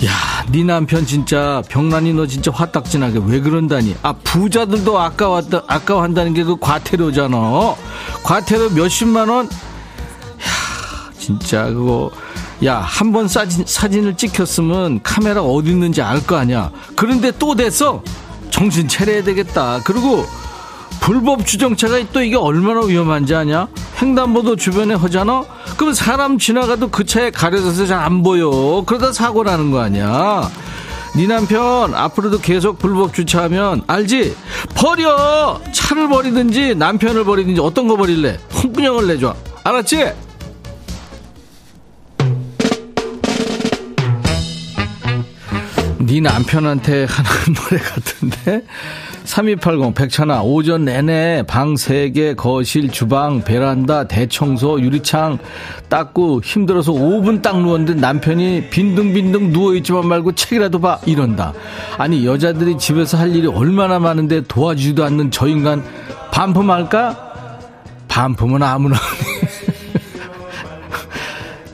야, 네 남편 진짜 병란이 너 진짜 화딱지나게 왜 그런다니? 아 부자들도 아까웠다 아까워한다는 게 그 과태료잖아. 과태료 몇십만 원. 야, 진짜 그거. 야, 한 번 사진, 사진을 찍혔으면 카메라 어디 있는지 알 거 아니야. 그런데 또 됐어? 정신 차려야 되겠다. 그리고 불법 주정차가 또 이게 얼마나 위험한지 아냐? 횡단보도 주변에 하잖아? 그럼 사람 지나가도 그 차에 가려져서 잘 안 보여. 그러다 사고 나는 거 아니야? 네 남편 앞으로도 계속 불법 주차하면 알지? 버려! 차를 버리든지 남편을 버리든지 어떤 거 버릴래? 홍군형을 내줘. 알았지? 네 남편한테 하는 <laughs> 노래 같은데? 3280 백천아 오전 내내 방 3개 거실 주방 베란다 대청소 유리창 닦고 힘들어서 5분 딱 누웠는데 남편이 빈둥빈둥 누워있지만 말고 책이라도 봐 이런다. 아니 여자들이 집에서 할 일이 얼마나 많은데 도와주지도 않는 저 인간 반품할까? 반품은 아무나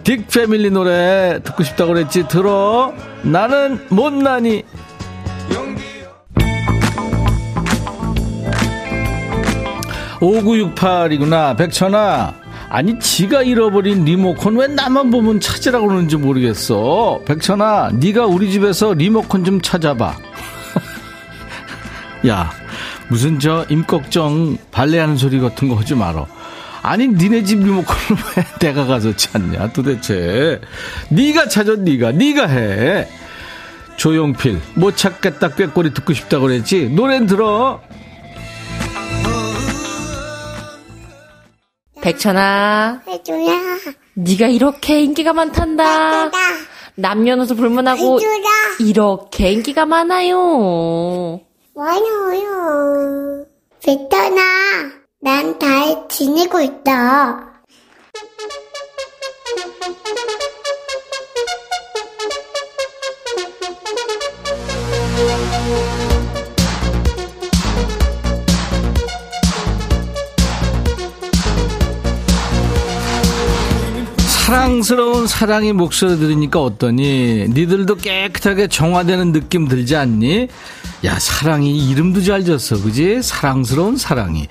딕 패밀리 노래 듣고 싶다고 그랬지. 들어. 나는 못나니. (5968이구나) 백천아. 아니 지가 잃어버린 리모컨 왜 나만 보면 찾으라고 그러는지 모르겠어. 백천아 네가 우리 집에서 리모컨 좀 찾아봐. <laughs> 야 무슨 저 임꺽정 발레하는 소리 같은 거 하지 말어 아니 니네 집 리모컨을 왜 내가 가서 찾냐 도대체 네가 찾아 네가 네가 해 조용필 못 찾겠다 꾀꼬리 듣고 싶다고 그랬지 노래는 들어 백천아, 해줘라. 네가 이렇게 인기가 많단다. 남녀노소 불문하고 해줘라. 이렇게 인기가 많아요. 많아요. 지내고 있다. 사랑의 목소리 들으니까 어떠니? 니들도 깨끗하게 정화되는 느낌 들지 않니? 야, 사랑이 이름도 잘 졌어, 그지? 사랑스러운 사랑이.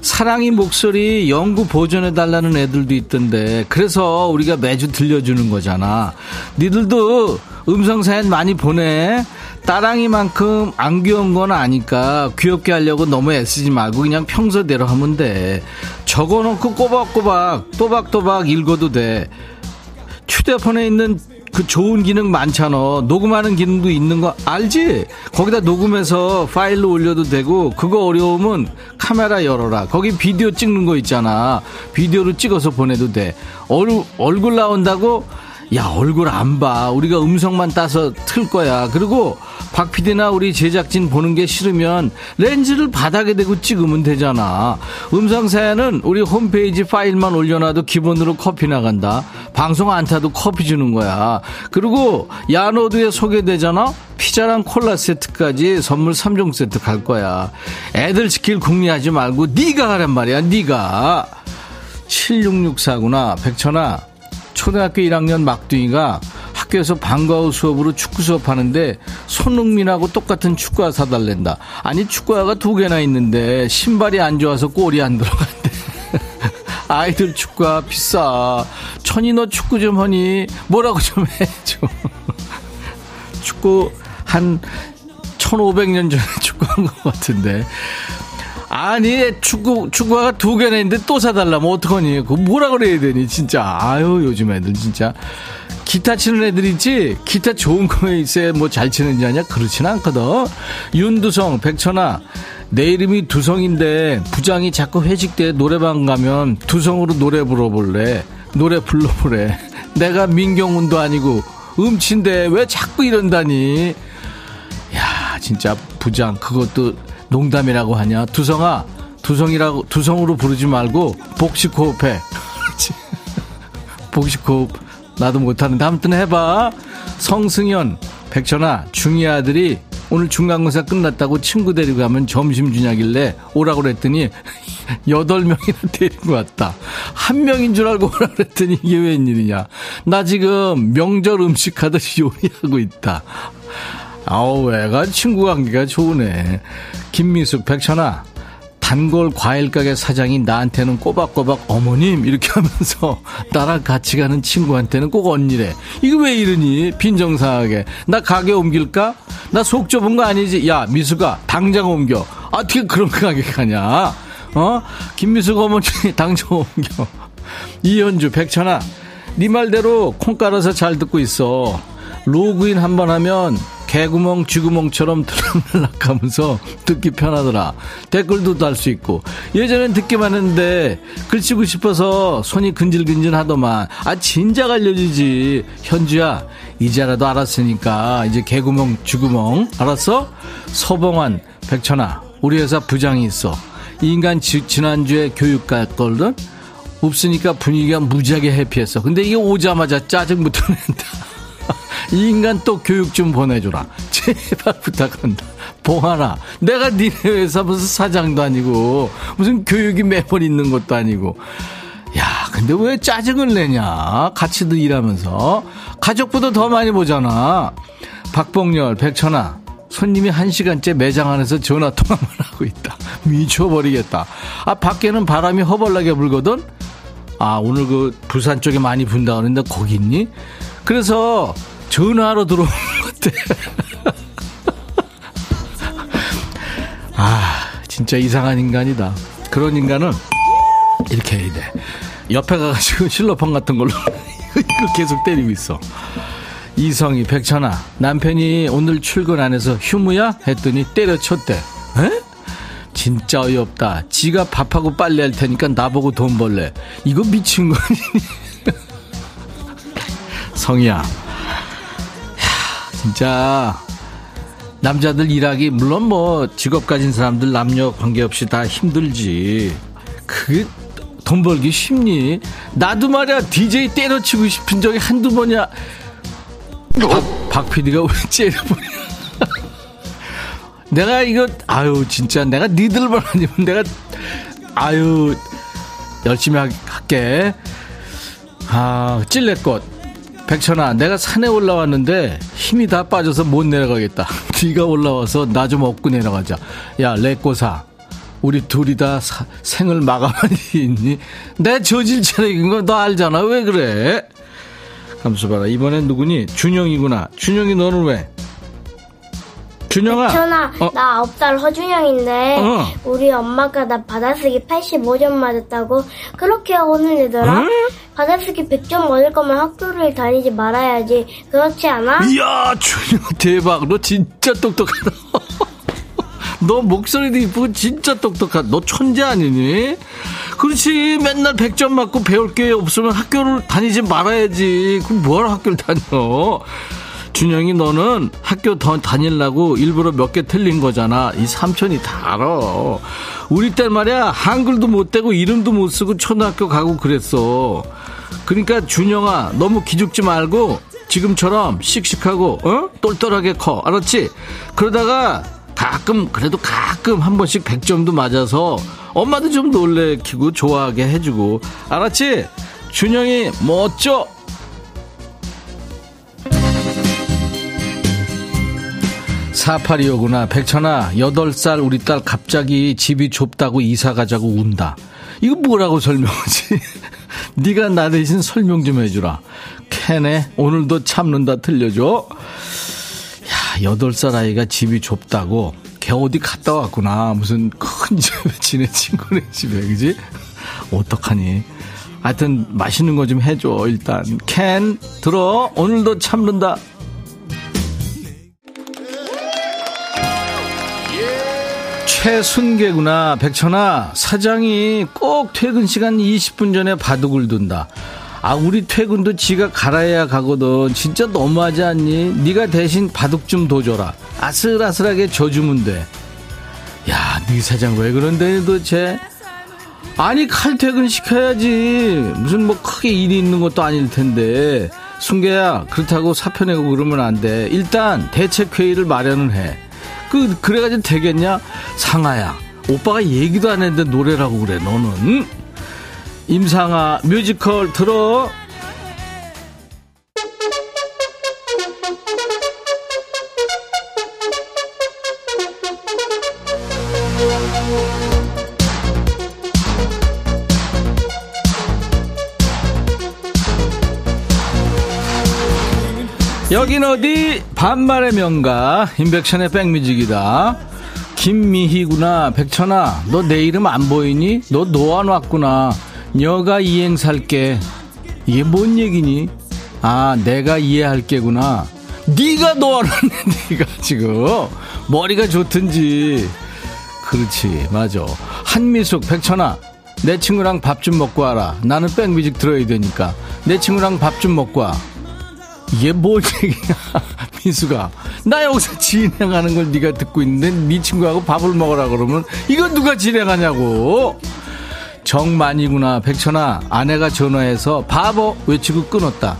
사랑이 목소리 연구 보존해달라는 애들도 있던데, 그래서 우리가 매주 들려주는 거잖아. 니들도 음성사연 많이 보내. 따랑이만큼 안 귀여운 건 아니까 귀엽게 하려고 너무 애쓰지 말고 그냥 평소대로 하면 돼. 적어놓고 꼬박꼬박, 또박또박 읽어도 돼. 휴대폰에 있는 그 좋은 기능 많잖아. 녹음하는 기능도 있는 거 알지? 거기다 녹음해서 파일로 올려도 되고, 그거 어려우면 카메라 열어라. 거기 비디오 찍는 거 있잖아. 비디오로 찍어서 보내도 돼. 얼, 얼굴 나온다고? 야, 얼굴 안 봐. 우리가 음성만 따서 틀 거야. 그리고 박 PD나 우리 제작진 보는 게 싫으면 렌즈를 바닥에 대고 찍으면 되잖아. 음성 사연은 우리 홈페이지 파일만 올려놔도 기본으로 커피 나간다. 방송 안 타도 커피 주는 거야. 그리고 야노드에 소개되잖아. 피자랑 콜라 세트까지 선물 3종 세트 갈 거야. 애들 시킬 궁리하지 말고 네가 하란 말이야. 네가. 7664구나. 백천아. 초등학교 1학년 막둥이가 학교에서 방과 후 수업으로 축구 수업하는데 손흥민하고 똑같은 축구화 사달랜다. 아니 축구화가 두 개나 있는데 신발이 안 좋아서 골이 안 들어간대. <laughs> 아이들 축구화 비싸. 천이 너 축구 좀 하니 뭐라고 좀 해줘. <laughs> 축구 한 1500년 전에 <laughs> 축구한 것 같은데. 아니 축구 축구화가 두 개나 있는데 또 사달라면 어떡하니 그거 뭐라 그래야 되니 진짜 아유 요즘 애들 진짜 기타 치는 애들 있지 기타 좋은 거에 있어야 뭐 잘 치는지 아냐 그렇진 않거든 윤두성 백천아 내 이름이 두성인데 부장이 자꾸 회식 때 노래방 가면 두성으로 노래 불러볼래. 노래 불러보래. <laughs> 내가 민경훈도 아니고 음치인데 왜 자꾸 이런다니. 야, 진짜 부장 그것도 농담이라고 하냐. 두성아, 두성이라고 두성으로 부르지 말고 복식 호흡해. <laughs> 복식 호흡 나도 못하는데 아무튼 해봐. 성승현, 백천아, 중이 아들이 오늘 중간고사 끝났다고 친구 데리고 가면 점심 주냐길래 오라고 그랬더니 <laughs> 여덟 명이나 데리고 왔다. 한 명인 줄 알고 오라 그랬더니 이게 웬일이냐. 나 지금 명절 음식 하듯이 요리하고 있다. 아우, 애가 친구 관계가 좋으네. 김미숙, 백천아, 단골 과일 가게 사장이 나한테는 꼬박꼬박 어머님 이렇게 하면서 <laughs> 나랑 같이 가는 친구한테는 꼭 언니래. 이거 왜 이러니? 빈정상하게. 나 가게 옮길까? 나 속 좁은 거 아니지? 야 미수가 당장 옮겨. 아, 어떻게 그런 가게 가냐? 어? 김미숙 어머니 <laughs> 당장 옮겨. 이현주 백천아 네 말대로 콩 깔아서 잘 듣고 있어. 로그인 한 번 하면 개구멍 쥐구멍처럼 들락날락 하면서 듣기 편하더라. 댓글도 달 수 있고. 예전엔 듣기만 했는데 글 쓰고 싶어서 손이 근질근질 하더만. 아, 진작 알려주지. 현주야, 이제라도 알았으니까 이제 개구멍 쥐구멍. 알았어? 서봉환, 백천아, 우리 회사 부장이 있어. 이 인간 지, 지난주에 교육 갔거든? 없으니까 분위기가 무지하게 해피했어. 근데 이게 오자마자 짜증부터 낸다. <laughs> 이 인간 또 교육 좀 보내줘라. <laughs> 제발 부탁한다. 봉하나. 내가 니네 회사 무슨 사장도 아니고, 무슨 교육이 매번 있는 것도 아니고. 야, 근데 왜 짜증을 내냐? 같이도 일하면서. 가족보다 더 많이 보잖아. 박봉열, 백천아. 손님이 한 시간째 매장 안에서 전화 통화만 <laughs> 하고 있다. 미쳐버리겠다. 아, 밖에는 바람이 허벌나게 불거든? 아, 오늘 그 부산 쪽에 많이 분다 그러는데 거기 있니? 그래서 전화로 <laughs> 것 같아. 아, 진짜 이상한 인간이다. 그런 인간은 이렇게 해야 돼. 옆에 가가지고 <laughs> 실로폰 같은 걸로 <laughs> 계속 때리고 있어. 이성이 백천아 남편이 오늘 출근 안 해서 휴무야 했더니 때려쳤대. 에? 진짜 어이없다. 지가 밥하고 빨래 할 테니까 나보고 돈 벌래. 이거 미친 거 아니니? 성이야. 야, 진짜 남자들 일하기 물론 뭐 직업 가진 사람들 남녀 관계없이 다 힘들지. 그게 돈 벌기 쉽니? 나도 말이야 DJ 때려치고 싶은 적이 한두 번이야. 박, 박 PD가 왜 째려보냐. 내가 이거, 아유, 진짜 내가 니들만 아니면 내가, 아유, 열심히 하- 할게. 아, 찔레꽃. 백천아, 내가 산에 올라왔는데 힘이 다 빠져서 못 내려가겠다. <laughs> 네가 올라와서 나 좀 업고 내려가자. 야, 레꼬사. 우리 둘이 다 사- 생을 일이 있니? 내 저질 차례인 거 너 알잖아. 왜 그래? 감수 봐라. 이번엔 누구니? 준영이구나. 준영이 너는 왜? 준영아. 천아, 어, 나 아홉 살 허준영인데 어. 우리 엄마가 나 받아쓰기 85점 맞았다고 그렇게 혼을내더라. 응? 받아쓰기 100점 얻을 거면 학교를 다니지 말아야지. 그렇지 않아? 이야, 준영 대박. 너 진짜 똑똑하다. <laughs> 너 목소리도 이쁘고 진짜 똑똑하다. 너 천재 아니니? 그렇지. 맨날 100점 맞고 배울 게 없으면 학교를 다니지 말아야지. 그럼 뭐하러 학교를 다녀? 준영이 너는 학교 더 다니려고 일부러 몇 개 틀린 거잖아. 이 삼촌이 다 알아. 우리 때 말이야 한글도 못 되고 이름도 못 쓰고 초등학교 가고 그랬어. 그러니까 준영아 너무 기죽지 말고 지금처럼 씩씩하고 어? 똘똘하게 커. 알았지? 그러다가 가끔 그래도 가끔 한 번씩 100점도 맞아서 엄마도 좀 놀래키고 좋아하게 해주고 알았지? 준영이 멋져. 사파리오구나. 백천아 여덟 살 우리 딸 갑자기 집이 좁다고 이사 가자고 운다. 이거 뭐라고 설명하지? <laughs> 네가 나 대신 설명 좀 해주라. 캔에 오늘도 참는다 들려줘. 야 여덟 살 아이가 집이 좁다고 걔 어디 갔다 왔구나. 무슨 큰 <laughs> 집에 지내 친구네 집에 그지? 어떡하니? 하여튼 맛있는 거 좀 해줘 일단. 캔 들어. 오늘도 참는다 최순계구나. 백천아, 사장이 꼭 퇴근 시간 20분 전에 바둑을 둔다. 아, 우리 퇴근도 지가 갈아야 가거든. 진짜 너무하지 않니? 네가 대신 바둑 좀 둬줘라. 아슬아슬하게 져주면 돼. 야, 네 사장 왜 그런데 도대체? 아니, 칼 퇴근 시켜야지. 무슨 뭐 크게 일이 있는 것도 아닐 텐데. 순계야, 그렇다고 사표 내고 그러면 안 돼. 일단 대책회의를 마련을 해. 그, 그래가지고 되겠냐? 상아야. 오빠가 얘기도 안 했는데 노래라고 그래, 너는. 임상아, 뮤지컬 들어. 여긴 어디? 반말의 명가 인백션의 백뮤직이다. 김미희구나 백천아 너 내 이름 안 보이니? 너 놓아놨구나. 여가 이행 살게. 이게 뭔 얘기니? 아 내가 이해할게구나. 네가 놓아놨네 <laughs> 네가 지금. 머리가 좋든지. 그렇지 맞아. 한미숙 백천아 내 친구랑 밥 좀 먹고 와라. 나는 백뮤직 들어야 되니까. 내 친구랑 밥 좀 먹고 와 이게 뭔 얘기야 <laughs> 미수가. 나 여기서 진행하는 걸 네가 듣고 있는데 네 친구하고 밥을 먹으라 그러면 이건 누가 진행하냐고. 정만이구나 백천아. 아내가 전화해서 바보 외치고 끊었다.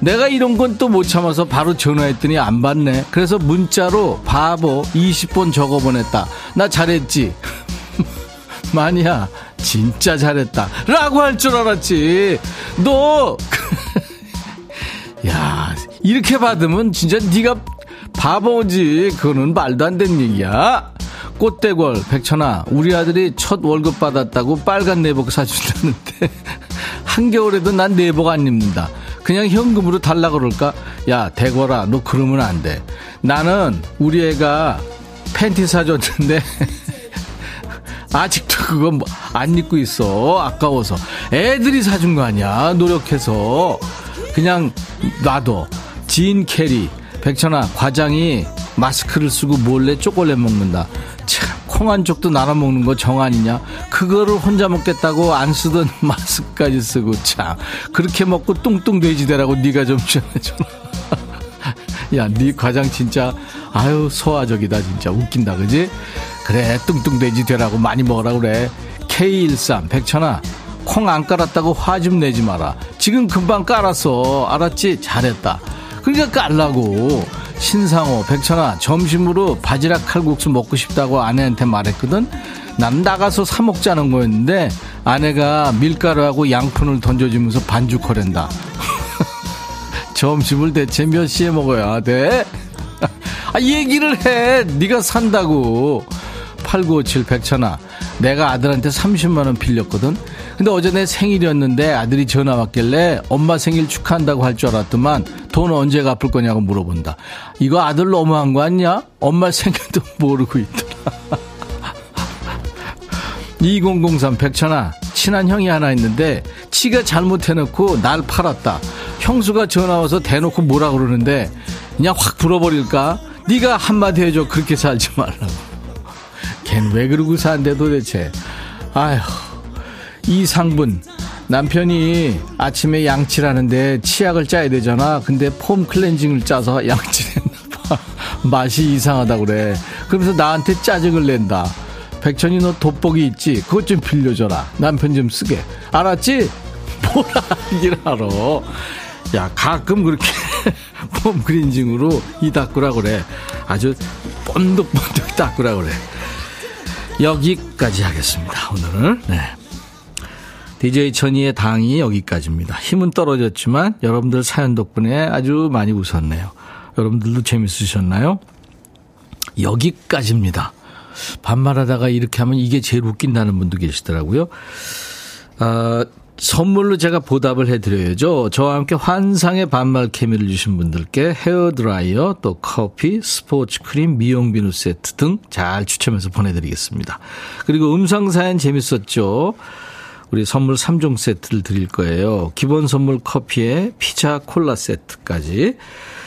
내가 이런 건 또 못 참아서 바로 전화했더니 안 받네. 그래서 문자로 바보 20번 적어 보냈다. 나 잘했지? <laughs> 마니야 진짜 잘했다. 라고 할 줄 알았지. 너 <laughs> 야, 이렇게 받으면 진짜 네가 바보지. 그거는 말도 안 되는 얘기야. 꽃대골 백천아 우리 아들이 첫 월급 받았다고 빨간 내복 사준다는데 <laughs> 한겨울에도 난 내복 안 입는다. 그냥 현금으로 달라 그럴까? 야 대골아 너 그러면 안 돼. 나는 우리 애가 팬티 사줬는데 <laughs> 아직도 그거 뭐안 입고 있어. 아까워서. 애들이 사준 거 아니야 노력해서 그냥 놔둬. 진 캐리 백천아 과장이 마스크를 쓰고 몰래 초콜릿 먹는다. 참 콩 한 쪽도 나눠 먹는 거 정 아니냐? 그거를 혼자 먹겠다고 안 쓰던 <laughs> 마스크까지 쓰고 참. 그렇게 먹고 뚱뚱 돼지 되라고 네가 좀 전해줘라. <laughs> 야, 네 과장 진짜 아유 소화적이다 진짜. 웃긴다 그지? 그래 뚱뚱 돼지 되라고 많이 먹으라 그래. K13 백천아 콩 안 깔았다고 화 좀 내지 마라 지금 금방 깔았어 알았지? 잘했다 그러니까 깔라고 신상호 백천아 점심으로 바지락 칼국수 먹고 싶다고 아내한테 말했거든 난 나가서 사 먹자는 거였는데 아내가 밀가루하고 양푼을 던져주면서 반죽하랜다 <laughs> 점심을 대체 몇 시에 먹어야 돼? <laughs> 아, 얘기를 해. 네가 산다고. 8957 백천아. 내가 아들한테 30만 원 빌렸거든. 근데 어제 내 생일이었는데 아들이 전화 왔길래 엄마 생일 축하한다고 할 줄 알았더만 돈 언제 갚을 거냐고 물어본다. 이거 아들 너무한 거 아니야? 엄마 생일도 <laughs> 모르고 있더라. <laughs> 2003 백천아 친한 형이 하나 있는데 치가 잘못해놓고 날 팔았다 형수가 전화와서 대놓고 뭐라 그러는데 그냥 확 불어버릴까 네가 한마디 해줘 그렇게 살지 말라고 <laughs> 걘 왜 그러고 산대 도대체 아휴 이상분 남편이 아침에 양치하는데 치약을 짜야 되잖아 근데 폼 클렌징을 짜서 <laughs> 양치했나봐 맛이 이상하다 그래 그러면서 나한테 짜증을 낸다 백천이 너 돋보기 있지? 그것 좀 빌려줘라. 남편 좀 쓰게. 알았지? <laughs> 뭐라 하길 알아. 야, 가끔 그렇게 <laughs> 폼 그린징으로 이 닦으라 그래. 아주 번득번득 닦으라 그래. 여기까지 하겠습니다. 오늘은. 네. DJ 천이의 당이 여기까지입니다. 힘은 떨어졌지만 여러분들 사연 덕분에 아주 많이 웃었네요. 여러분들도 재밌으셨나요? 여기까지입니다. 반말하다가 이렇게 하면 이게 제일 웃긴다는 분도 계시더라고요. 아, 선물로 제가 보답을 해드려야죠. 저와 함께 환상의 반말 케미를 주신 분들께 헤어드라이어, 또 커피, 스포츠 크림, 미용 비누 세트 등 잘 추첨해서 보내드리겠습니다. 그리고 음성사연 재밌었죠? 우리 선물 3종 세트를 드릴 거예요. 기본 선물 커피에 피자 콜라 세트까지.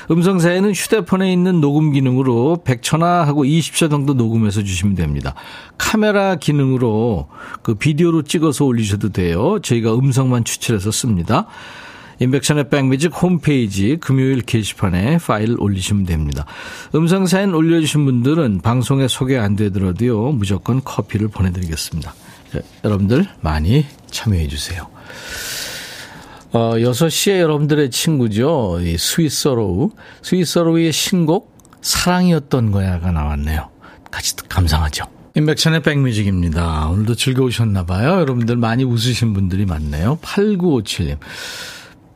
음성사연은 휴대폰에 있는 녹음 기능으로 100초나 하고 20초 정도 녹음해서 주시면 됩니다. 카메라 기능으로 그 비디오로 찍어서 올리셔도 돼요. 저희가 음성만 추출해서 씁니다. 임백천의 백뮤직 홈페이지 금요일 게시판에 파일 올리시면 됩니다. 음성 사연 올려주신 분들은 방송에 소개 안 되더라도요. 무조건 커피를 보내드리겠습니다. 네, 여러분들 많이 참여해 주세요. 어, 6시에 여러분들의 친구죠. 이 스윗소로우. 스윗소로우의 신곡 사랑이었던 거야가 나왔네요. 같이 감상하죠. 인백션의 백뮤직입니다. 오늘도 즐거우셨나 봐요. 여러분들 많이 웃으신 분들이 많네요. 8957님.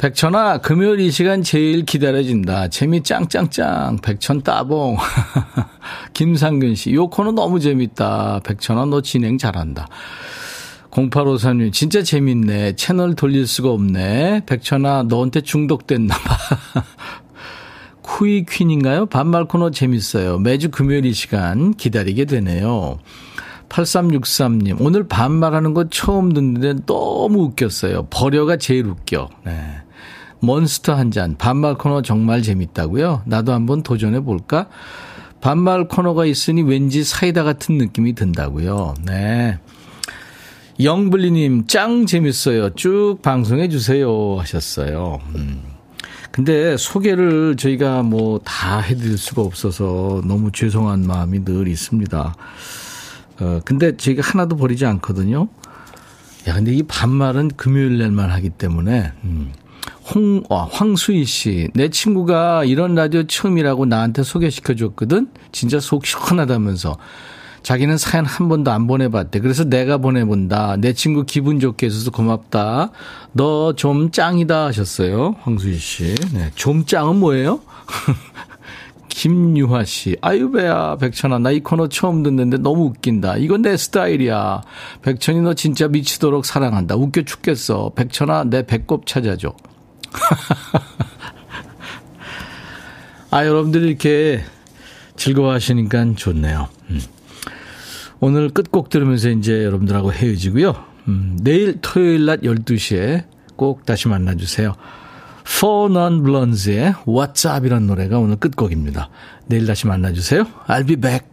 백천아, 금요일 이 시간 제일 기다려진다. 재미 짱짱짱. 백천 따봉. <laughs> 김상균 씨, 요 코너 너무 재밌다. 백천아, 너 진행 잘한다. 0853님, 진짜 재밌네. 채널 돌릴 수가 없네. 백천아, 너한테 중독됐나봐. <laughs> 쿠이 퀸인가요? 반말 코너 재밌어요. 매주 금요일 이 시간 기다리게 되네요. 8363님, 오늘 반말하는 거 처음 듣는데 너무 웃겼어요. 버려가 제일 웃겨. 네. 몬스터 한 잔, 반말 코너 정말 재밌다고요? 나도 한번 도전해 볼까? 반말 코너가 있으니 왠지 사이다 같은 느낌이 든다고요. 네. 영블리님, 짱 재밌어요. 쭉 방송해 주세요. 하셨어요. 음. 근데 소개를 저희가 뭐 다 해드릴 수가 없어서 너무 죄송한 마음이 늘 있습니다. 어, 근데 저희가 하나도 버리지 않거든요. 야, 근데 이 반말은 금요일 날만 하기 때문에, 음. 홍, 와, 황수희 씨. 내 친구가 이런 라디오 처음이라고 나한테 소개시켜 줬거든? 진짜 속 시원하다면서. 자기는 사연 한 번도 안 보내봤대. 그래서 내가 보내본다. 내 친구 기분 좋게 해줘서 고맙다. 너 좀 짱이다 하셨어요. 황수희 씨. 네. 좀 짱은 뭐예요? <laughs> 김유화 씨. 아유배야, 백천아. 나 이 코너 처음 듣는데 너무 웃긴다. 이건 내 스타일이야. 백천이 너 진짜 미치도록 사랑한다. 웃겨 죽겠어. 백천아, 내 배꼽 찾아줘. <laughs> 아, 여러분들이 이렇게 즐거워 하시니까 좋네요. 음. 오늘 끝곡 들으면서 이제 여러분들하고 헤어지고요. 음, 내일 토요일 낮 12시에 꼭 다시 만나주세요. Four Non Blonds의 What's Up이라는 노래가 오늘 끝곡입니다. 내일 다시 만나주세요. I'll be back.